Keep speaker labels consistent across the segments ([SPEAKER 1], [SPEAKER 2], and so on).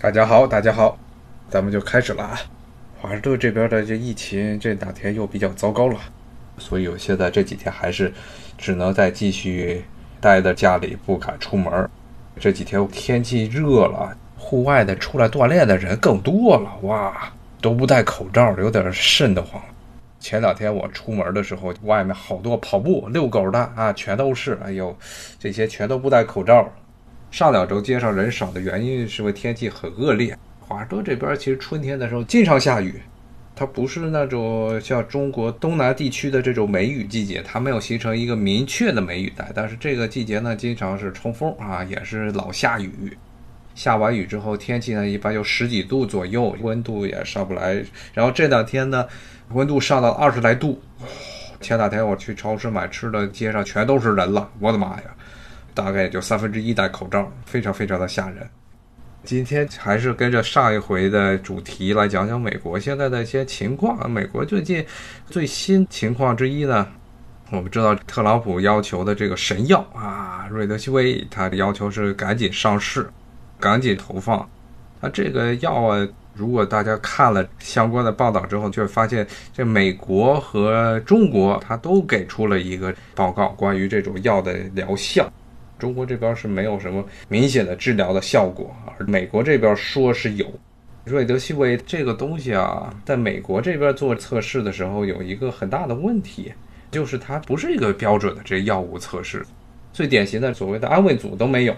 [SPEAKER 1] 大家好，大家好，咱们就开始了啊！华盛顿这边的这疫情这两天又比较糟糕了，所以我现在这几天还是只能再继续待在家里，不敢出门。这几天天气热了，户外的出来锻炼的人更多了，哇，都不戴口罩，有点瘆得慌。前两天我出门的时候，外面好多跑步、遛狗的啊，全都是，哎呦，这些全都不戴口罩。上两周街上人少的原因是因为天气很恶劣。华州这边其实春天的时候经常下雨，它不是那种像中国东南地区的这种梅雨季节，它没有形成一个明确的梅雨带。但是这个季节呢，经常是冲锋啊，也是老下雨。下完雨之后，天气呢一般就十几度左右，温度也上不来。然后这两天呢，温度上到二十来度。前两天我去超市买吃的，街上全都是人了，我的妈呀！大概也就三分之一戴口罩，非常非常的吓人。今天还是跟着上一回的主题来讲讲美国现在的一些情况。美国最近最新情况之一呢，我们知道特朗普要求的这个神药啊，瑞德西韦，他的要求是赶紧上市，赶紧投放。那这个药啊，如果大家看了相关的报道之后，就会发现这美国和中国他都给出了一个报告，关于这种药的疗效。中国这边是没有什么明显的治疗的效果，而美国这边说是有。瑞德西韦这个东西啊，在美国这边做测试的时候有一个很大的问题，就是它不是一个标准的这药物测试。最典型的所谓的安慰组都没有，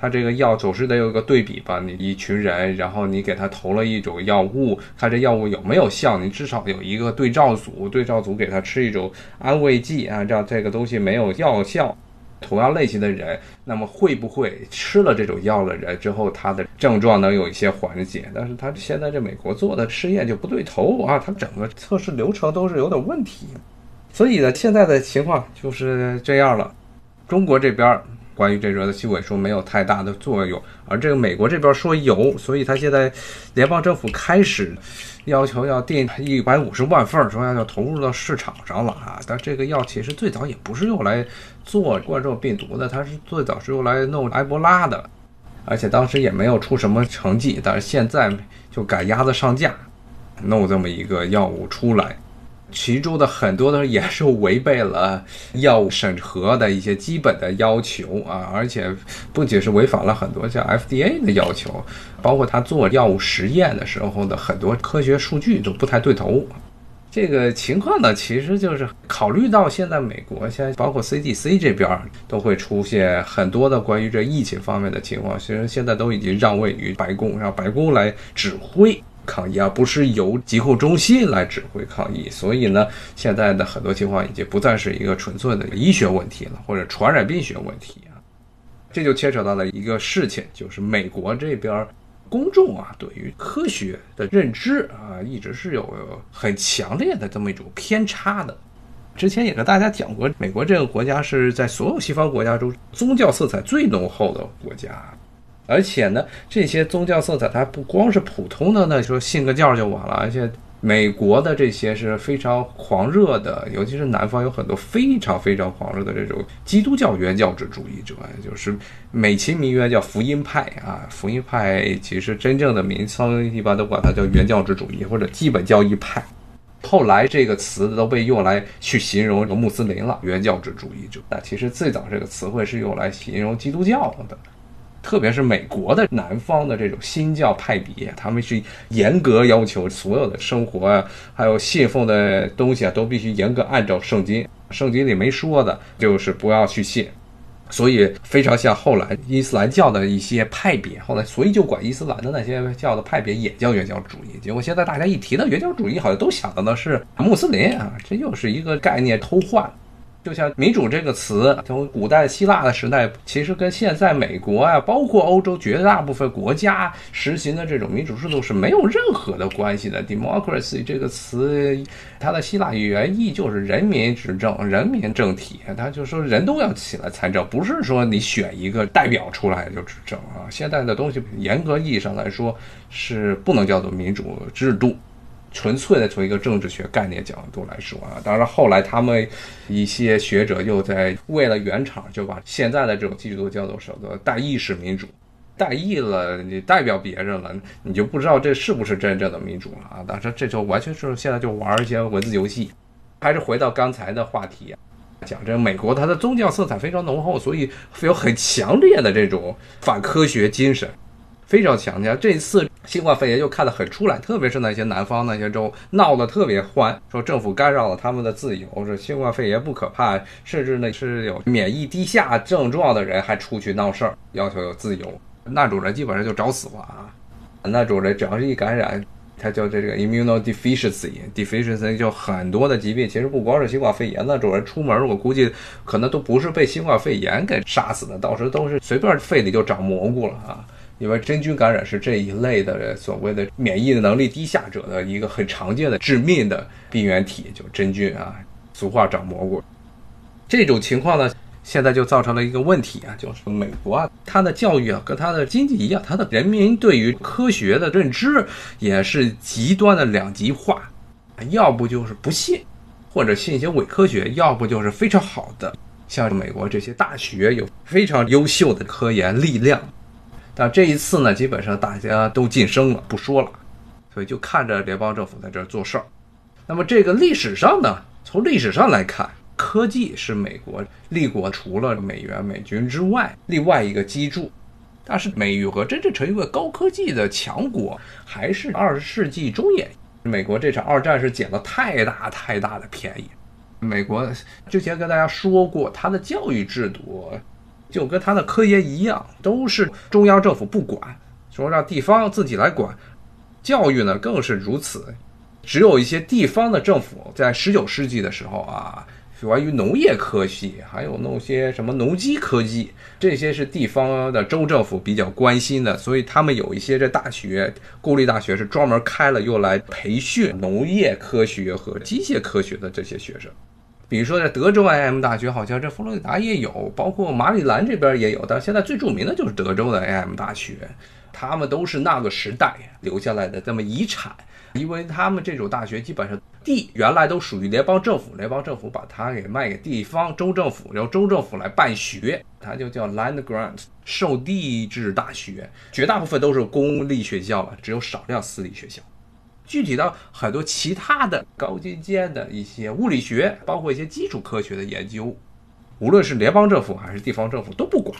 [SPEAKER 1] 它这个药总是得有一个对比吧？你一群人，然后你给他投了一种药物，看这药物有没有效，你至少有一个对照组，对照组给他吃一种安慰剂啊，这样这个东西没有药效。同样类型的人，那么会不会吃了这种药的人之后，他的症状能有一些缓解？但是他现在这美国做的试验就不对头啊，他整个测试流程都是有点问题。所以呢，现在的情况就是这样了。中国这边 关于这个的西韦说没有太大的作用，而这个美国这边说有，所以他现在联邦政府开始。要求要订一百五十万份，说要要投入到市场上了啊！但这个药其实最早也不是用来做冠状病毒的，它是最早是用来弄埃博拉的，而且当时也没有出什么成绩。但是现在就赶鸭子上架，弄这么一个药物出来。其中的很多的也是违背了药物审核的一些基本的要求啊，而且不仅是违反了很多像 FDA 的要求，包括他做药物实验的时候的很多科学数据都不太对头。这个情况呢，其实就是考虑到现在美国现在包括 CDC 这边都会出现很多的关于这疫情方面的情况，其实现在都已经让位于白宫，让白宫来指挥。抗议而不是由疾控中心来指挥抗议，所以呢，现在的很多情况已经不再是一个纯粹的医学问题了，或者传染病学问题啊。这就牵扯到了一个事情，就是美国这边公众啊，对于科学的认知啊，一直是有很强烈的这么一种偏差的。之前也跟大家讲过，美国这个国家是在所有西方国家中宗教色彩最浓厚的国家。而且呢，这些宗教色彩它不光是普通的呢，说信个教就完了。而且美国的这些是非常狂热的，尤其是南方有很多非常非常狂热的这种基督教原教旨主义者，就是美其名曰叫福音派啊。福音派其实真正的名称一般都管它叫原教旨主义或者基本教义派。后来这个词都被用来去形容穆斯林了，原教旨主义者。那其实最早这个词汇是用来形容基督教的。特别是美国的南方的这种新教派别，他们是严格要求所有的生活啊，还有信奉的东西啊，都必须严格按照圣经。圣经里没说的，就是不要去信。所以非常像后来伊斯兰教的一些派别，后来所以就管伊斯兰的那些教的派别也叫原教主义。结果现在大家一提到原教主义，好像都想到的是穆斯林啊，这又是一个概念偷换。就像民主这个词，从古代希腊的时代，其实跟现在美国啊，包括欧洲绝大部分国家实行的这种民主制度是没有任何的关系的。democracy 这个词，它的希腊语原意就是人民执政、人民政体，它就说人都要起来参政，不是说你选一个代表出来就执政啊。现在的东西，严格意义上来说是不能叫做民主制度。纯粹的从一个政治学概念角度来说啊，当然后来他们一些学者又在为了圆场，就把现在的这种制度叫做什么代议式民主。代议了，你代表别人了，你就不知道这是不是真正的民主了啊！当然，这就完全是现在就玩一些文字游戏。还是回到刚才的话题，讲这美国它的宗教色彩非常浓厚，所以有很强烈的这种反科学精神，非常强烈。这次新冠肺炎就看得很出来，特别是那些南方那些州闹得特别欢，说政府干扰了他们的自由，说新冠肺炎不可怕，甚至呢是有免疫低下症状的人还出去闹事儿，要求有自由。那种人基本上就找死了啊！那种人只要是一感染，他叫这个 immunodeficiency，deficiency 就很多的疾病，其实不光是新冠肺炎那种人出门，我估计可能都不是被新冠肺炎给杀死的，到时候都是随便肺里就长蘑菇了啊！因为真菌感染是这一类的所谓的免疫的能力低下者的一个很常见的致命的病原体，就真菌啊，俗话长蘑菇。这种情况呢？现在就造成了一个问题啊，就是美国啊，它的教育啊，跟它的经济一样，它的人民对于科学的认知也是极端的两极化，要不就是不信，或者信一些伪科学，要不就是非常好的，像美国这些大学有非常优秀的科研力量。但这一次呢，基本上大家都晋升了，不说了，所以就看着联邦政府在这儿做事儿。那么这个历史上呢，从历史上来看。科技是美国立国除了美元美军之外另外一个基柱，但是美国真正成为一个高科技的强国，还是二十世纪中叶。美国这场二战是捡了太大太大的便宜。美国之前跟大家说过，它的教育制度就跟它的科研一样，都是中央政府不管，说让地方自己来管。教育呢更是如此，只有一些地方的政府在十九世纪的时候啊。关于农业科技，还有弄些什么农机科技，这些是地方的州政府比较关心的，所以他们有一些这大学，公立大学是专门开了用来培训农业科学和机械科学的这些学生。比如说在德州 A.M 大学，好像这佛罗里达也有，包括马里兰这边也有，但现在最著名的就是德州的 A.M 大学，他们都是那个时代留下来的这么遗产。因为他们这种大学基本上地原来都属于联邦政府，联邦政府把它给卖给地方州政府，然后州政府来办学，它就叫 land grant，受地制大学，绝大部分都是公立学校了，只有少量私立学校。具体到很多其他的高精尖的一些物理学，包括一些基础科学的研究，无论是联邦政府还是地方政府都不管，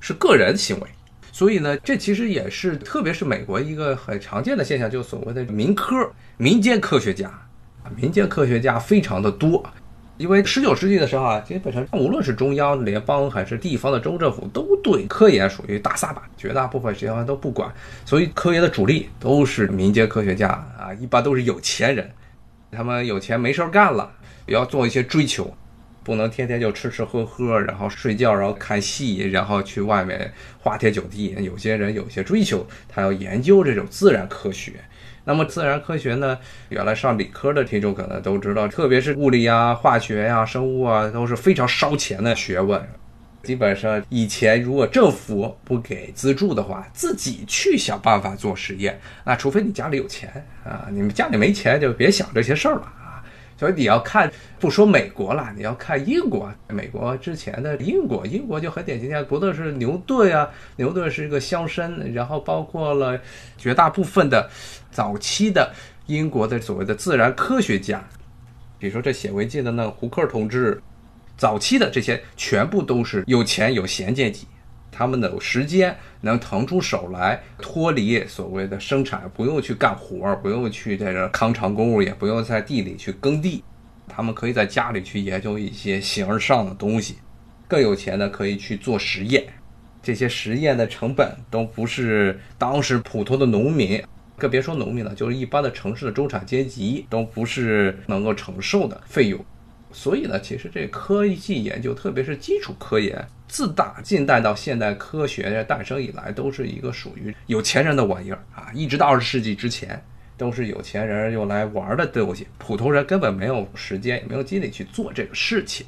[SPEAKER 1] 是个人行为。所以呢，这其实也是，特别是美国一个很常见的现象，就所谓的民科、民间科学家，民间科学家非常的多。因为十九世纪的时候啊，基本上无论是中央、联邦还是地方的州政府，都对科研属于大撒把，绝大部分学校都不管。所以科研的主力都是民间科学家啊，一般都是有钱人，他们有钱没事儿干了，要做一些追求。不能天天就吃吃喝喝，然后睡觉，然后看戏，然后去外面花天酒地。有些人有些追求，他要研究这种自然科学。那么自然科学呢？原来上理科的听众可能都知道，特别是物理啊、化学呀、生物啊，都是非常烧钱的学问。基本上以前如果政府不给资助的话，自己去想办法做实验。那除非你家里有钱啊，你们家里没钱就别想这些事儿了。所以你要看，不说美国了，你要看英国。美国之前的英国，英国就很典型，像不论是牛顿啊，牛顿是一个乡绅，然后包括了绝大部分的早期的英国的所谓的自然科学家，比如说这显微镜的那胡克同志，早期的这些全部都是有钱有闲阶级。他们的时间能腾出手来，脱离所谓的生产，不用去干活儿，不用去在这康长公务，也不用在地里去耕地，他们可以在家里去研究一些形而上的东西。更有钱的可以去做实验，这些实验的成本都不是当时普通的农民，更别说农民了，就是一般的城市的中产阶级都不是能够承受的费用。所以呢，其实这科技研究，特别是基础科研，自打近代到现代科学诞生以来，都是一个属于有钱人的玩意儿啊！一直到二十世纪之前，都是有钱人用来玩的东西，普通人根本没有时间，也没有精力去做这个事情。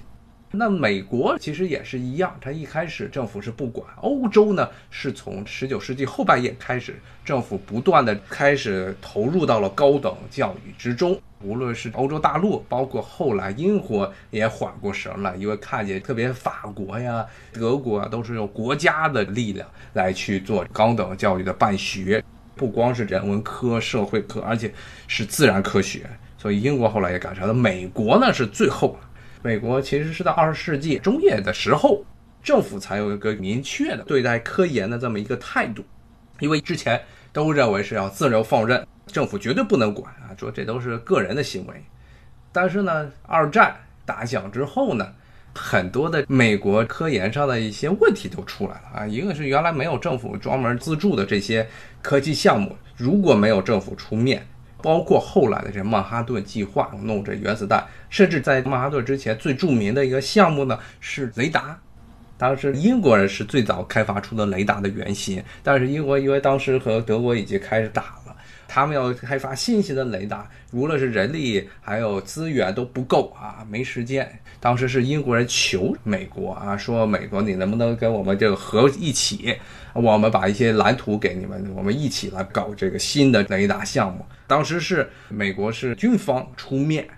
[SPEAKER 1] 那美国其实也是一样，它一开始政府是不管。欧洲呢，是从十九世纪后半叶开始，政府不断的开始投入到了高等教育之中。无论是欧洲大陆，包括后来英国也缓过神来，因为看见特别法国呀、德国啊，都是用国家的力量来去做高等教育的办学，不光是人文科、社会科，而且是自然科学。所以英国后来也赶上了。美国呢是最后。美国其实是到二十世纪中叶的时候，政府才有一个明确的对待科研的这么一个态度，因为之前都认为是要自由放任，政府绝对不能管啊，说这都是个人的行为。但是呢，二战打响之后呢，很多的美国科研上的一些问题都出来了啊，一个是原来没有政府专门资助的这些科技项目，如果没有政府出面。包括后来的这曼哈顿计划，弄这原子弹，甚至在曼哈顿之前最著名的一个项目呢是雷达。当时英国人是最早开发出的雷达的原型，但是英国因为当时和德国已经开始打了，他们要开发新型的雷达，无论是人力还有资源都不够啊，没时间。当时是英国人求美国啊，说美国你能不能跟我们这个合一起？我们把一些蓝图给你们，我们一起来搞这个新的雷达项目。当时是美国是军方出面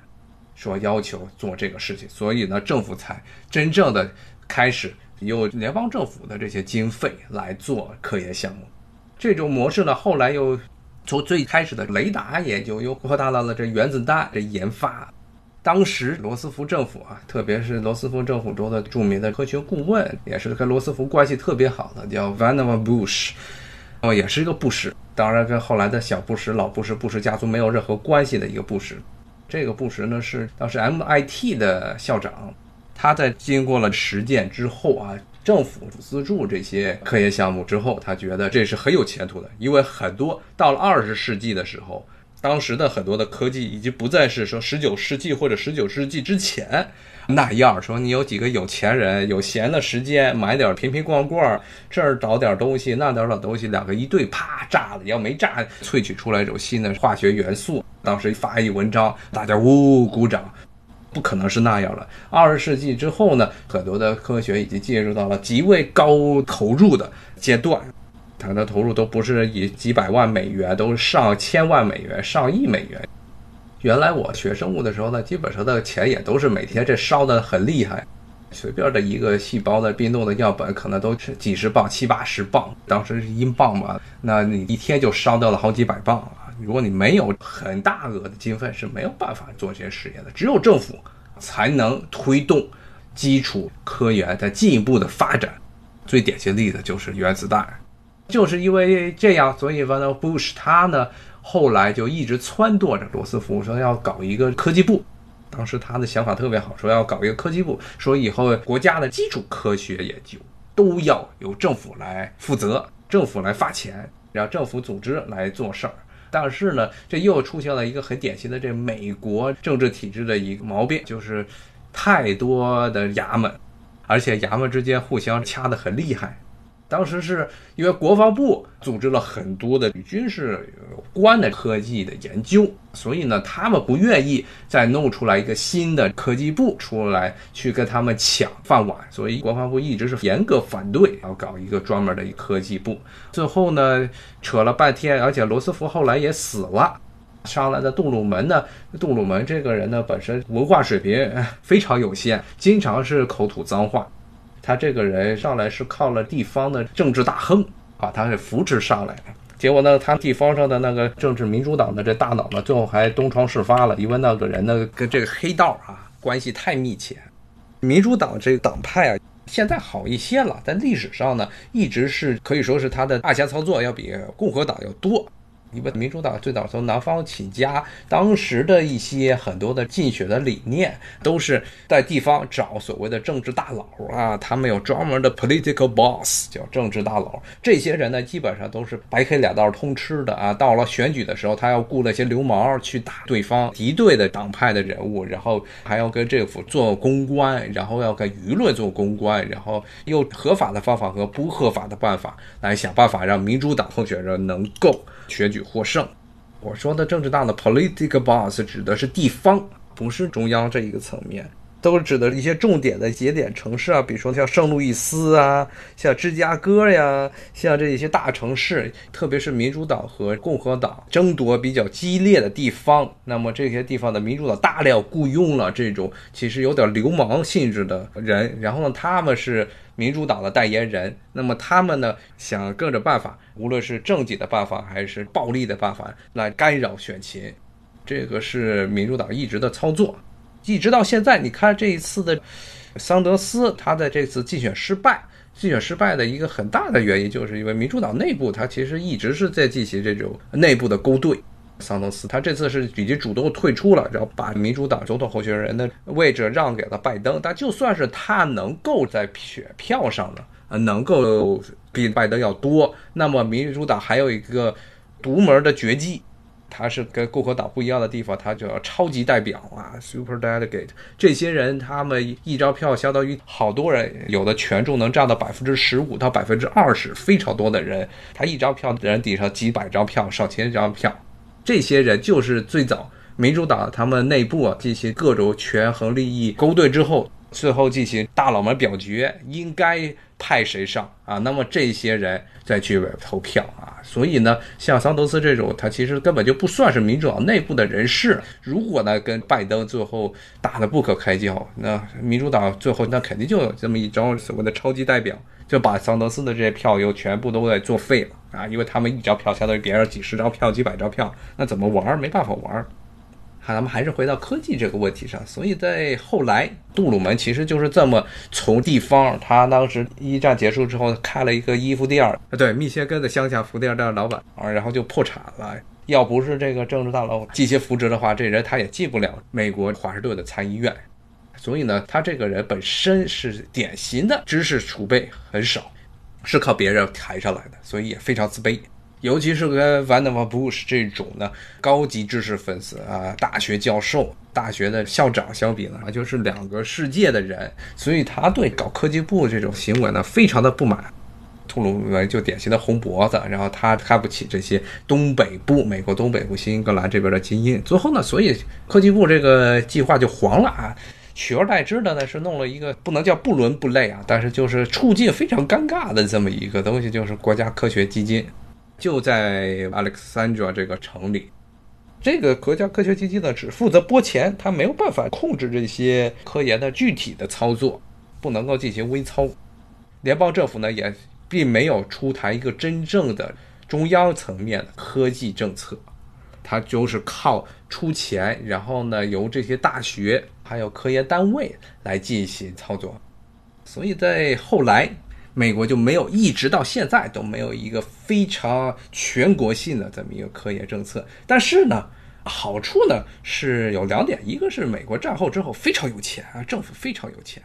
[SPEAKER 1] 说要求做这个事情，所以呢，政府才真正的开始用联邦政府的这些经费来做科研项目。这种模式呢，后来又从最开始的雷达研究，又扩大到了这原子弹这研发。当时罗斯福政府啊，特别是罗斯福政府中的著名的科学顾问，也是跟罗斯福关系特别好的，叫 Vannevar Bush，哦，也是一个布什，当然跟后来的小布什、老布什、布什家族没有任何关系的一个布什。这个布什呢是当时 MIT 的校长，他在经过了实践之后啊，政府资助这些科研项目之后，他觉得这是很有前途的，因为很多到了二十世纪的时候。当时的很多的科技已经不再是说十九世纪或者十九世纪之前那样，说你有几个有钱人有闲的时间买点瓶瓶罐罐，这儿找点东西那点儿东西，两个一对，啪炸了，要没炸萃取出来一种新的化学元素。当时发一文章，大家呜呜鼓掌，不可能是那样了。二十世纪之后呢，很多的科学已经进入到了极为高投入的阶段。它的投入都不是以几百万美元，都是上千万美元、上亿美元。原来我学生物的时候呢，基本上的钱也都是每天这烧的很厉害，随便的一个细胞的冰冻的样本可能都是几十磅、七八十磅，当时是英镑嘛，那你一天就烧掉了好几百磅啊！如果你没有很大额的经费，是没有办法做这些实验的。只有政府才能推动基础科研的进一步的发展。最典型的例子就是原子弹。就是因为这样，所以 Van Bush 他呢后来就一直撺掇着罗斯福说要搞一个科技部。当时他的想法特别好，说要搞一个科技部，说以后国家的基础科学研究都要由政府来负责，政府来发钱，让政府组织来做事儿。但是呢，这又出现了一个很典型的这美国政治体制的一个毛病，就是太多的衙门，而且衙门之间互相掐得很厉害。当时是因为国防部组织了很多的与军事有关的科技的研究，所以呢，他们不愿意再弄出来一个新的科技部出来去跟他们抢饭碗，所以国防部一直是严格反对要搞一个专门的科技部。最后呢，扯了半天，而且罗斯福后来也死了，上来的杜鲁门呢，杜鲁门这个人呢，本身文化水平非常有限，经常是口吐脏话。他这个人上来是靠了地方的政治大亨把他给扶持上来的，结果呢，他地方上的那个政治民主党的这大佬呢，最后还东窗事发了，因为那个人呢跟这个黑道啊关系太密切。民主党这个党派啊，现在好一些了，在历史上呢，一直是可以说是他的暗箱操作要比共和党要多。因为民主党最早从南方起家，当时的一些很多的竞选的理念都是在地方找所谓的政治大佬啊，他们有专门的 political boss，叫政治大佬。这些人呢，基本上都是白黑两道通吃的啊。到了选举的时候，他要雇那些流氓去打对方敌对的党派的人物，然后还要跟政府做公关，然后要跟舆论做公关，然后用合法的方法和不合法的办法来想办法让民主党候选人能够选举。获胜，我说的政治大的 political boss 指的是地方，不是中央这一个层面。都是指的一些重点的节点城市啊，比如说像圣路易斯啊，像芝加哥呀，像这些大城市，特别是民主党和共和党争夺比较激烈的地方。那么这些地方的民主党大量雇佣了这种其实有点流氓性质的人，然后呢，他们是民主党的代言人。那么他们呢，想各种办法，无论是政绩的办法还是暴力的办法来干扰选情，这个是民主党一直的操作。一直到现在，你看这一次的桑德斯，他的这次竞选失败，竞选失败的一个很大的原因，就是因为民主党内部他其实一直是在进行这种内部的勾兑。桑德斯他这次是已经主动退出了，然后把民主党总统候选人的位置让给了拜登。但就算是他能够在选票上呢，呃，能够比拜登要多，那么民主党还有一个独门的绝技。他是跟共和党不一样的地方，他叫超级代表啊，super delegate。这些人他们一张票相当于好多人，有的权重能占到百分之十五到百分之二十，非常多的人。他一张票的人抵上几百张票、上千张票。这些人就是最早民主党他们内部啊进行各种权衡利益勾兑之后。最后进行大佬们表决，应该派谁上啊？那么这些人再去投票啊。所以呢，像桑德斯这种，他其实根本就不算是民主党内部的人士。如果呢跟拜登最后打得不可开交，那民主党最后那肯定就有这么一招所谓的超级代表，就把桑德斯的这些票又全部都给作废了啊！因为他们一张票相当于别人几十张票、几百张票，那怎么玩？没办法玩。好，咱们还是回到科技这个问题上。所以在后来，杜鲁门其实就是这么从地方，他当时一战结束之后开了一个衣服店儿，对，密歇根的乡下服店店老板啊，然后就破产了。要不是这个政治大佬进行扶植的话，这人他也进不了美国华盛顿的参议院。所以呢，他这个人本身是典型的知识储备很少，是靠别人抬上来的，所以也非常自卑。尤其是跟 Vannevar Bush 这种呢高级知识分子啊，大学教授、大学的校长相比呢，就是两个世界的人，所以他对搞科技部这种行为呢非常的不满。杜鲁门就典型的红脖子，然后他看不起这些东北部美国东北部新英格兰这边的精英。最后呢，所以科技部这个计划就黄了啊，取而代之的呢是弄了一个不能叫不伦不类啊，但是就是处境非常尴尬的这么一个东西，就是国家科学基金。就在 Alexandra 这个城里，这个国家科学基金呢只负责拨钱，他没有办法控制这些科研的具体的操作，不能够进行微操。联邦政府呢也并没有出台一个真正的中央层面的科技政策，它就是靠出钱，然后呢由这些大学还有科研单位来进行操作。所以在后来。美国就没有一直到现在都没有一个非常全国性的这么一个科研政策。但是呢，好处呢是有两点，一个是美国战后之后非常有钱啊，政府非常有钱，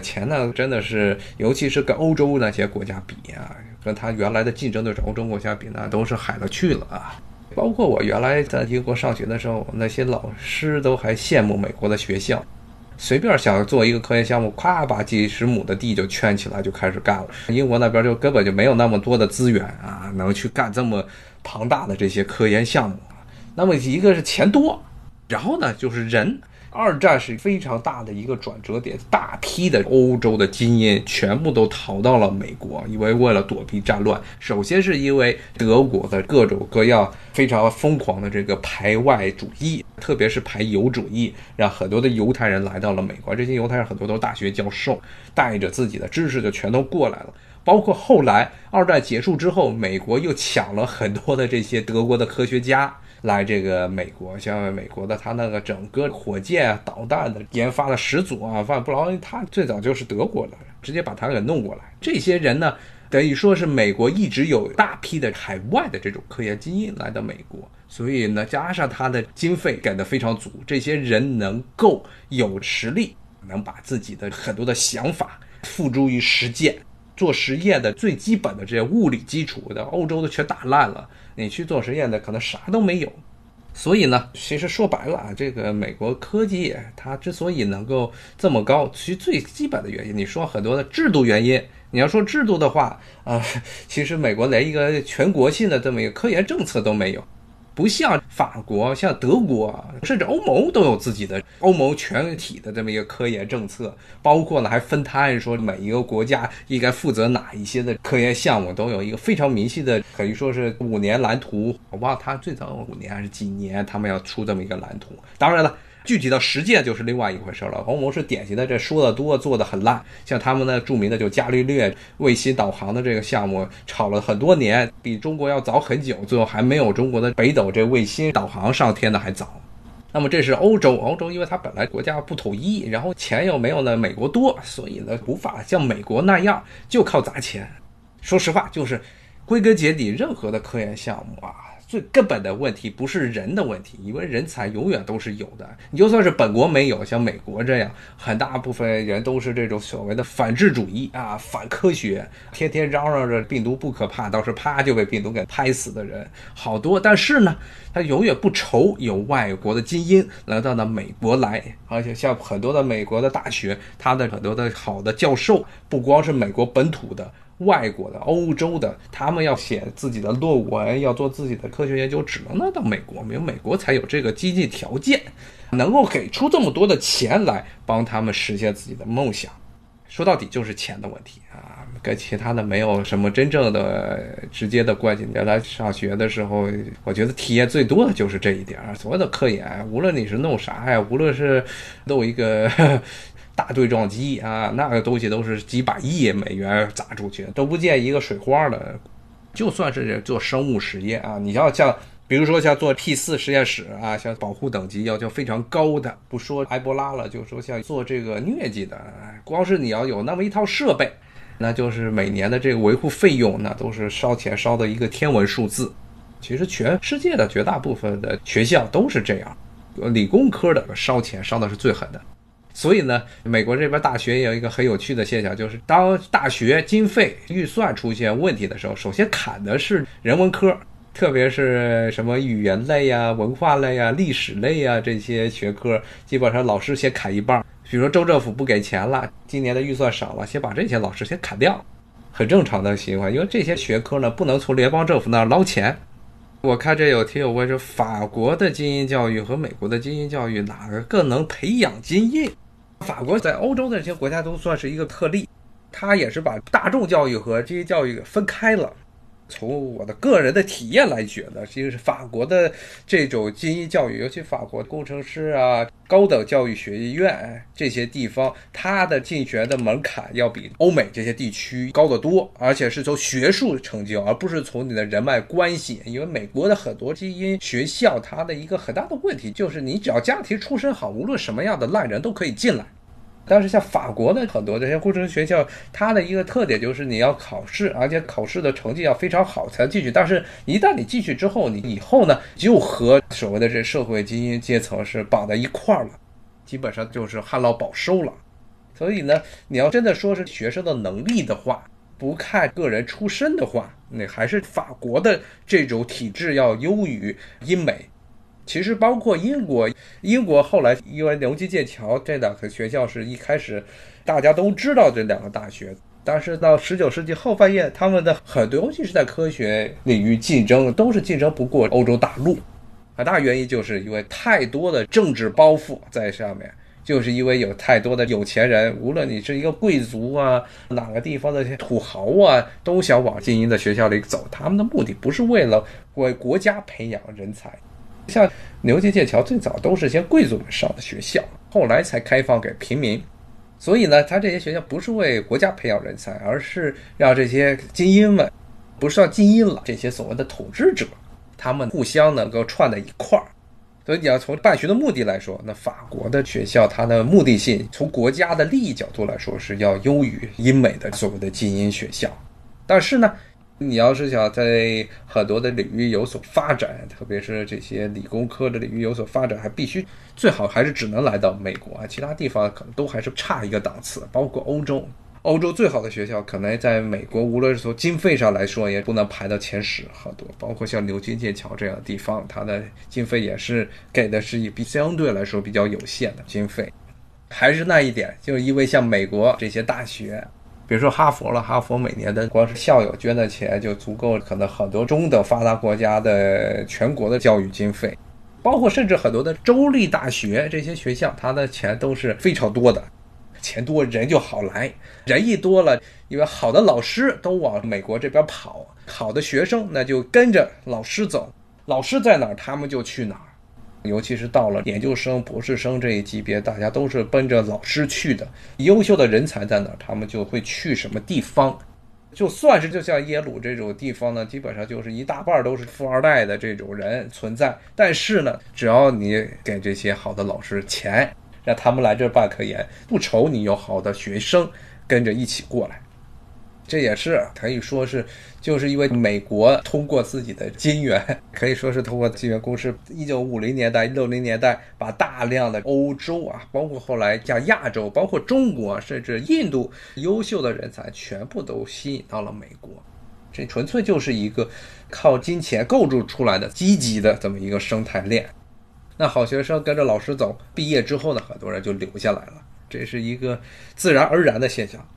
[SPEAKER 1] 钱呢真的是，尤其是跟欧洲那些国家比啊，跟他原来的竞争对手欧洲国家比呢，都是海了去了啊。包括我原来在英国上学的时候，那些老师都还羡慕美国的学校。随便想做一个科研项目，咵把几十亩的地就圈起来就开始干了。英国那边就根本就没有那么多的资源啊，能去干这么庞大的这些科研项目。那么一个是钱多，然后呢就是人。二战是非常大的一个转折点，大批的欧洲的精英全部都逃到了美国，因为为了躲避战乱。首先是因为德国的各种各样非常疯狂的这个排外主义，特别是排犹主义，让很多的犹太人来到了美国。这些犹太人很多都是大学教授，带着自己的知识就全都过来了。包括后来二战结束之后，美国又抢了很多的这些德国的科学家。来这个美国，像美国的他那个整个火箭、导弹的研发的始祖啊，范布劳恩，他最早就是德国的，直接把他给弄过来。这些人呢，等于说是美国一直有大批的海外的这种科研精英来到美国，所以呢，加上他的经费给的非常足，这些人能够有实力，能把自己的很多的想法付诸于实践。做实验的最基本的这些物理基础的，欧洲的全打烂了。你去做实验的，可能啥都没有。所以呢，其实说白了啊，这个美国科技它之所以能够这么高，其实最基本的原因，你说很多的制度原因。你要说制度的话，啊，其实美国连一个全国性的这么一个科研政策都没有。不像法国、像德国，甚至欧盟都有自己的欧盟全体的这么一个科研政策，包括呢还分摊说每一个国家应该负责哪一些的科研项目，都有一个非常明细的，可以说是五年蓝图。我不知道他最早五年还是几年，他们要出这么一个蓝图。当然了。具体到实践就是另外一回事了。欧盟是典型的，这说的多，做的很烂。像他们呢，著名的就伽利略卫星导航的这个项目，炒了很多年，比中国要早很久，最后还没有中国的北斗这卫星导航上天的还早。那么这是欧洲，欧洲因为它本来国家不统一，然后钱又没有呢美国多，所以呢无法像美国那样就靠砸钱。说实话，就是归根结底，任何的科研项目啊。最根本的问题不是人的问题，因为人才永远都是有的。你就算是本国没有，像美国这样，很大部分人都是这种所谓的反智主义啊，反科学，天天嚷嚷着病毒不可怕，倒是啪就被病毒给拍死的人好多。但是呢，他永远不愁有外国的精英来到了美国来，而且像很多的美国的大学，他的很多的好的教授，不光是美国本土的。外国的、欧洲的，他们要写自己的论文，要做自己的科学研究，只能拿到美国，因为美国才有这个经济条件，能够给出这么多的钱来帮他们实现自己的梦想。说到底就是钱的问题啊，跟其他的没有什么真正的直接的关系。原来上学的时候，我觉得体验最多的就是这一点儿所谓的科研，无论你是弄啥呀，无论是 弄一个。大对撞机啊，那个东西都是几百亿美元砸出去，都不见一个水花的。就算是做生物实验啊，你要像，比如说像做 P 四实验室啊，像保护等级要求非常高的，不说埃博拉了，就说像做这个疟疾的，光是你要有那么一套设备，那就是每年的这个维护费用，那都是烧钱烧的一个天文数字。其实全世界的绝大部分的学校都是这样，理工科的烧钱烧的是最狠的。所以呢，美国这边大学也有一个很有趣的现象，就是当大学经费预算出现问题的时候，首先砍的是人文科，特别是什么语言类呀、文化类呀、历史类呀这些学科，基本上老师先砍一半。比如说州政府不给钱了，今年的预算少了，先把这些老师先砍掉，很正常的情况，因为这些学科呢不能从联邦政府那儿捞钱。我看这有听友问说，法国的精英教育和美国的精英教育哪个更能培养精英？法国在欧洲的这些国家都算是一个特例，它也是把大众教育和这些教育给分开了。从我的个人的体验来觉得，其实是法国的这种精英教育，尤其法国工程师啊、高等教育学院这些地方，它的进学的门槛要比欧美这些地区高得多，而且是从学术成就，而不是从你的人脉关系。因为美国的很多精英学校，它的一个很大的问题就是，你只要家庭出身好，无论什么样的烂人都可以进来。但是像法国的很多这些工程学校，它的一个特点就是你要考试，而且考试的成绩要非常好才能进去。但是，一旦你进去之后，你以后呢就和所谓的这社会精英阶层是绑在一块儿了，基本上就是旱涝保收了。所以呢，你要真的说是学生的能力的话，不看个人出身的话，那还是法国的这种体制要优于英美。其实包括英国，英国后来因为牛津、剑桥这两个学校是一开始大家都知道这两个大学，但是到十九世纪后半叶，他们的很多东西是在科学领域竞争，都是竞争不过欧洲大陆。很大原因就是因为太多的政治包袱在上面，就是因为有太多的有钱人，无论你是一个贵族啊，哪个地方的土豪啊，都想往精英的学校里走。他们的目的不是为了为国家培养人才。像牛津、剑桥最早都是些贵族们上的学校，后来才开放给平民。所以呢，他这些学校不是为国家培养人才，而是让这些精英们，不是叫精英了，这些所谓的统治者，他们互相能够串在一块儿。所以你要从办学的目的来说，那法国的学校它的目的性，从国家的利益角度来说，是要优于英美的所谓的精英学校。但是呢，你要是想在很多的领域有所发展，特别是这些理工科的领域有所发展，还必须最好还是只能来到美国啊，其他地方可能都还是差一个档次。包括欧洲，欧洲最好的学校可能在美国，无论是从经费上来说，也不能排到前十。很多包括像牛津、剑桥这样的地方，它的经费也是给的是比相对来说比较有限的经费。还是那一点，就是因为像美国这些大学。比如说哈佛了，哈佛每年的光是校友捐的钱就足够可能很多中等发达国家的全国的教育经费，包括甚至很多的州立大学这些学校，它的钱都是非常多的。钱多人就好来，人一多了，因为好的老师都往美国这边跑，好的学生那就跟着老师走，老师在哪儿他们就去哪儿。尤其是到了研究生、博士生这一级别，大家都是奔着老师去的。优秀的人才在哪，他们就会去什么地方。就算是就像耶鲁这种地方呢，基本上就是一大半都是富二代的这种人存在。但是呢，只要你给这些好的老师钱。让他们来这办科研，不愁你有好的学生跟着一起过来。这也是可以说是，就是因为美国通过自己的金元，可以说是通过金元公司，一九五零年代、六零年代，把大量的欧洲啊，包括后来像亚洲，包括中国，甚至印度优秀的人才，全部都吸引到了美国。这纯粹就是一个靠金钱构筑出来的积极的这么一个生态链。那好学生跟着老师走，毕业之后呢，很多人就留下来了，这是一个自然而然的现象。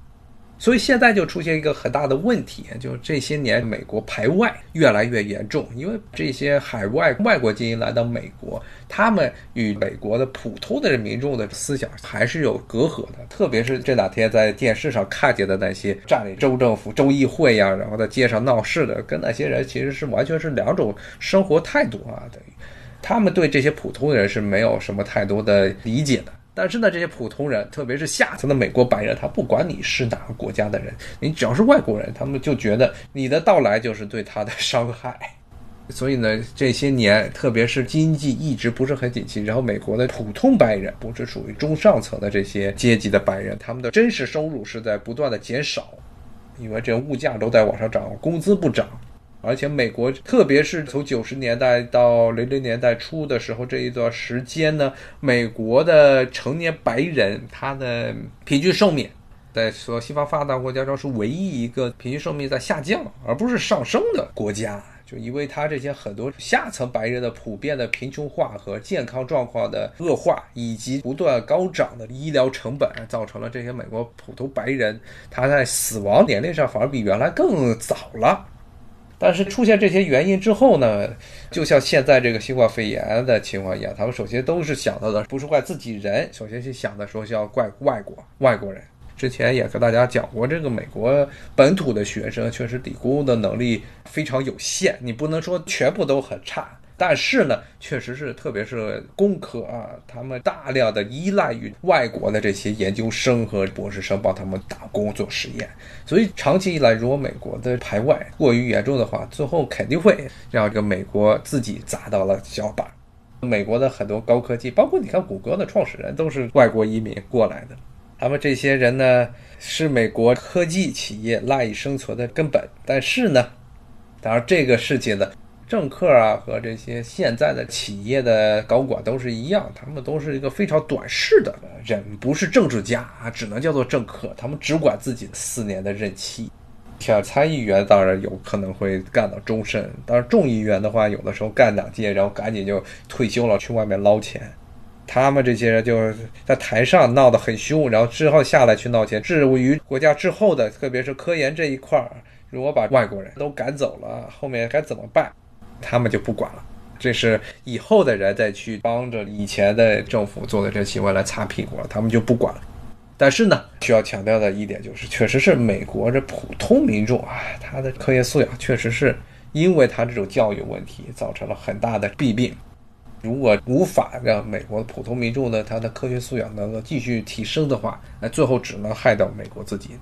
[SPEAKER 1] 所以现在就出现一个很大的问题，就这些年美国排外越来越严重，因为这些海外外国精英来到美国，他们与美国的普通的民众的思想还是有隔阂的。特别是这两天在电视上看见的那些占领州政府、州议会呀，然后在街上闹事的，跟那些人其实是完全是两种生活态度啊，等于。他们对这些普通人是没有什么太多的理解的，但是呢，这些普通人，特别是下层的美国白人，他不管你是哪个国家的人，你只要是外国人，他们就觉得你的到来就是对他的 伤害。所以呢，这些年，特别是经济一直不是很景气，然后美国的普通白人，不是属于中上层的这些阶级的白人，他们的真实收入是在不断的减少，因为这物价都在往上涨，工资不涨。而且美国，特别是从九十年代到零零年代初的时候，这一段时间呢，美国的成年白人他的平均寿命，在所西方发达国家中是唯一一个平均寿命在下降而不是上升的国家。就因为他这些很多下层白人的普遍的贫穷化和健康状况的恶化，以及不断高涨的医疗成本，造成了这些美国普通白人他在死亡年龄上反而比原来更早了。但是出现这些原因之后呢，就像现在这个新冠肺炎的情况一样，他们首先都是想到的不是怪自己人，首先是想的说是要怪外国外国人。之前也跟大家讲过，这个美国本土的学生确实理工的能力非常有限，你不能说全部都很差。但是呢，确实是，特别是工科啊，他们大量的依赖于外国的这些研究生和博士生帮他们打工做实验，所以长期以来，如果美国的排外过于严重的话，最后肯定会让这个美国自己砸到了脚板。美国的很多高科技，包括你看谷歌的创始人都是外国移民过来的，他们这些人呢，是美国科技企业赖以生存的根本。但是呢，当然这个事情呢。政客啊，和这些现在的企业的高管都是一样，他们都是一个非常短视的人，不是政治家啊，只能叫做政客。他们只管自己四年的任期。像参议员当然有可能会干到终身，但是众议员的话，有的时候干两届，然后赶紧就退休了，去外面捞钱。他们这些人就是在台上闹得很凶，然后之后下来去闹钱。至于国家之后的，特别是科研这一块儿，如果把外国人都赶走了，后面该怎么办？他们就不管了，这是以后的人再去帮着以前的政府做的这行为来擦屁股了，他们就不管了。但是呢，需要强调的一点就是，确实是美国这普通民众啊，他的科研素养确实是因为他这种教育问题造成了很大的弊病。如果无法让美国普通民众的他的科学素养能够继续提升的话，那最后只能害到美国自己。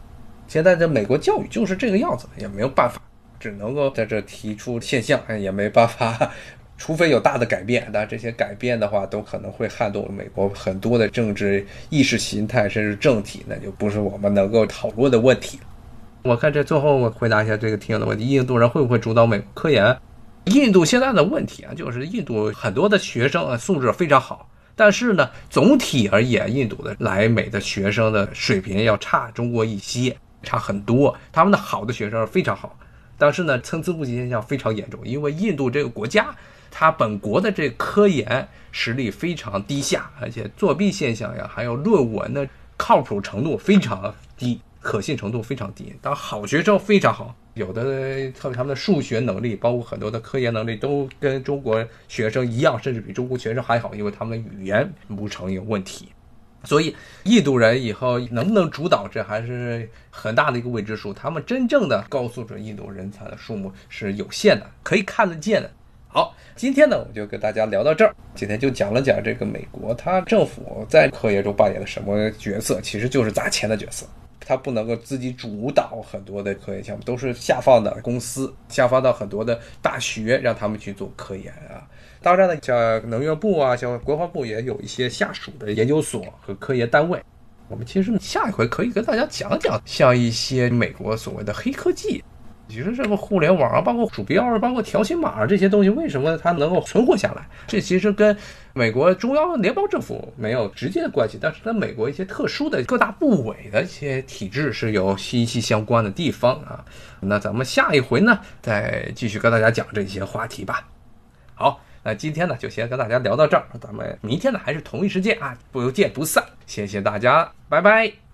[SPEAKER 1] 现在的美国教育就是这个样子，也没有办法。只能够在这提出现象，也没办法，除非有大的改变。但这些改变的话，都可能会撼动美国很多的政治意识形态，甚至政体，那就不是我们能够讨论的问题。我看这最后我回答一下这个听友的问题：印度人会不会主导美国科研？印度现在的问题啊，就是印度很多的学生啊素质非常好，但是呢，总体而言，印度的来美的学生的水平要差中国一些，差很多。他们的好的学生非常好。但是呢，参差不齐现象非常严重，因为印度这个国家，它本国的这科研实力非常低下，而且作弊现象呀，还有论文的靠谱程度非常低，可信程度非常低。当好学生非常好，有的特别他们的数学能力，包括很多的科研能力，都跟中国学生一样，甚至比中国学生还好，因为他们的语言不成有问题。所以，印度人以后能不能主导，这还是很大的一个未知数。他们真正的高素质印度人才的数目是有限的，可以看得见的。好，今天呢，我就跟大家聊到这儿。今天就讲了讲这个美国，它政府在科研中扮演的什么角色，其实就是砸钱的角色。它不能够自己主导很多的科研项目，都是下放的公司，下放到很多的大学，让他们去做科研啊。当然呢，像能源部啊，像国防部也有一些下属的研究所和科研单位。我们其实下一回可以跟大家讲讲，像一些美国所谓的黑科技。其实这个互联网啊，包括鼠标啊，包括条形码啊这些东西，为什么它能够存活下来？这其实跟美国中央联邦政府没有直接的关系，但是跟美国一些特殊的各大部委的一些体制是有息息相关的地方啊。那咱们下一回呢，再继续跟大家讲这些话题吧。好，那今天呢就先跟大家聊到这儿，咱们明天呢还是同一时间啊，不见不散。谢谢大家，拜拜。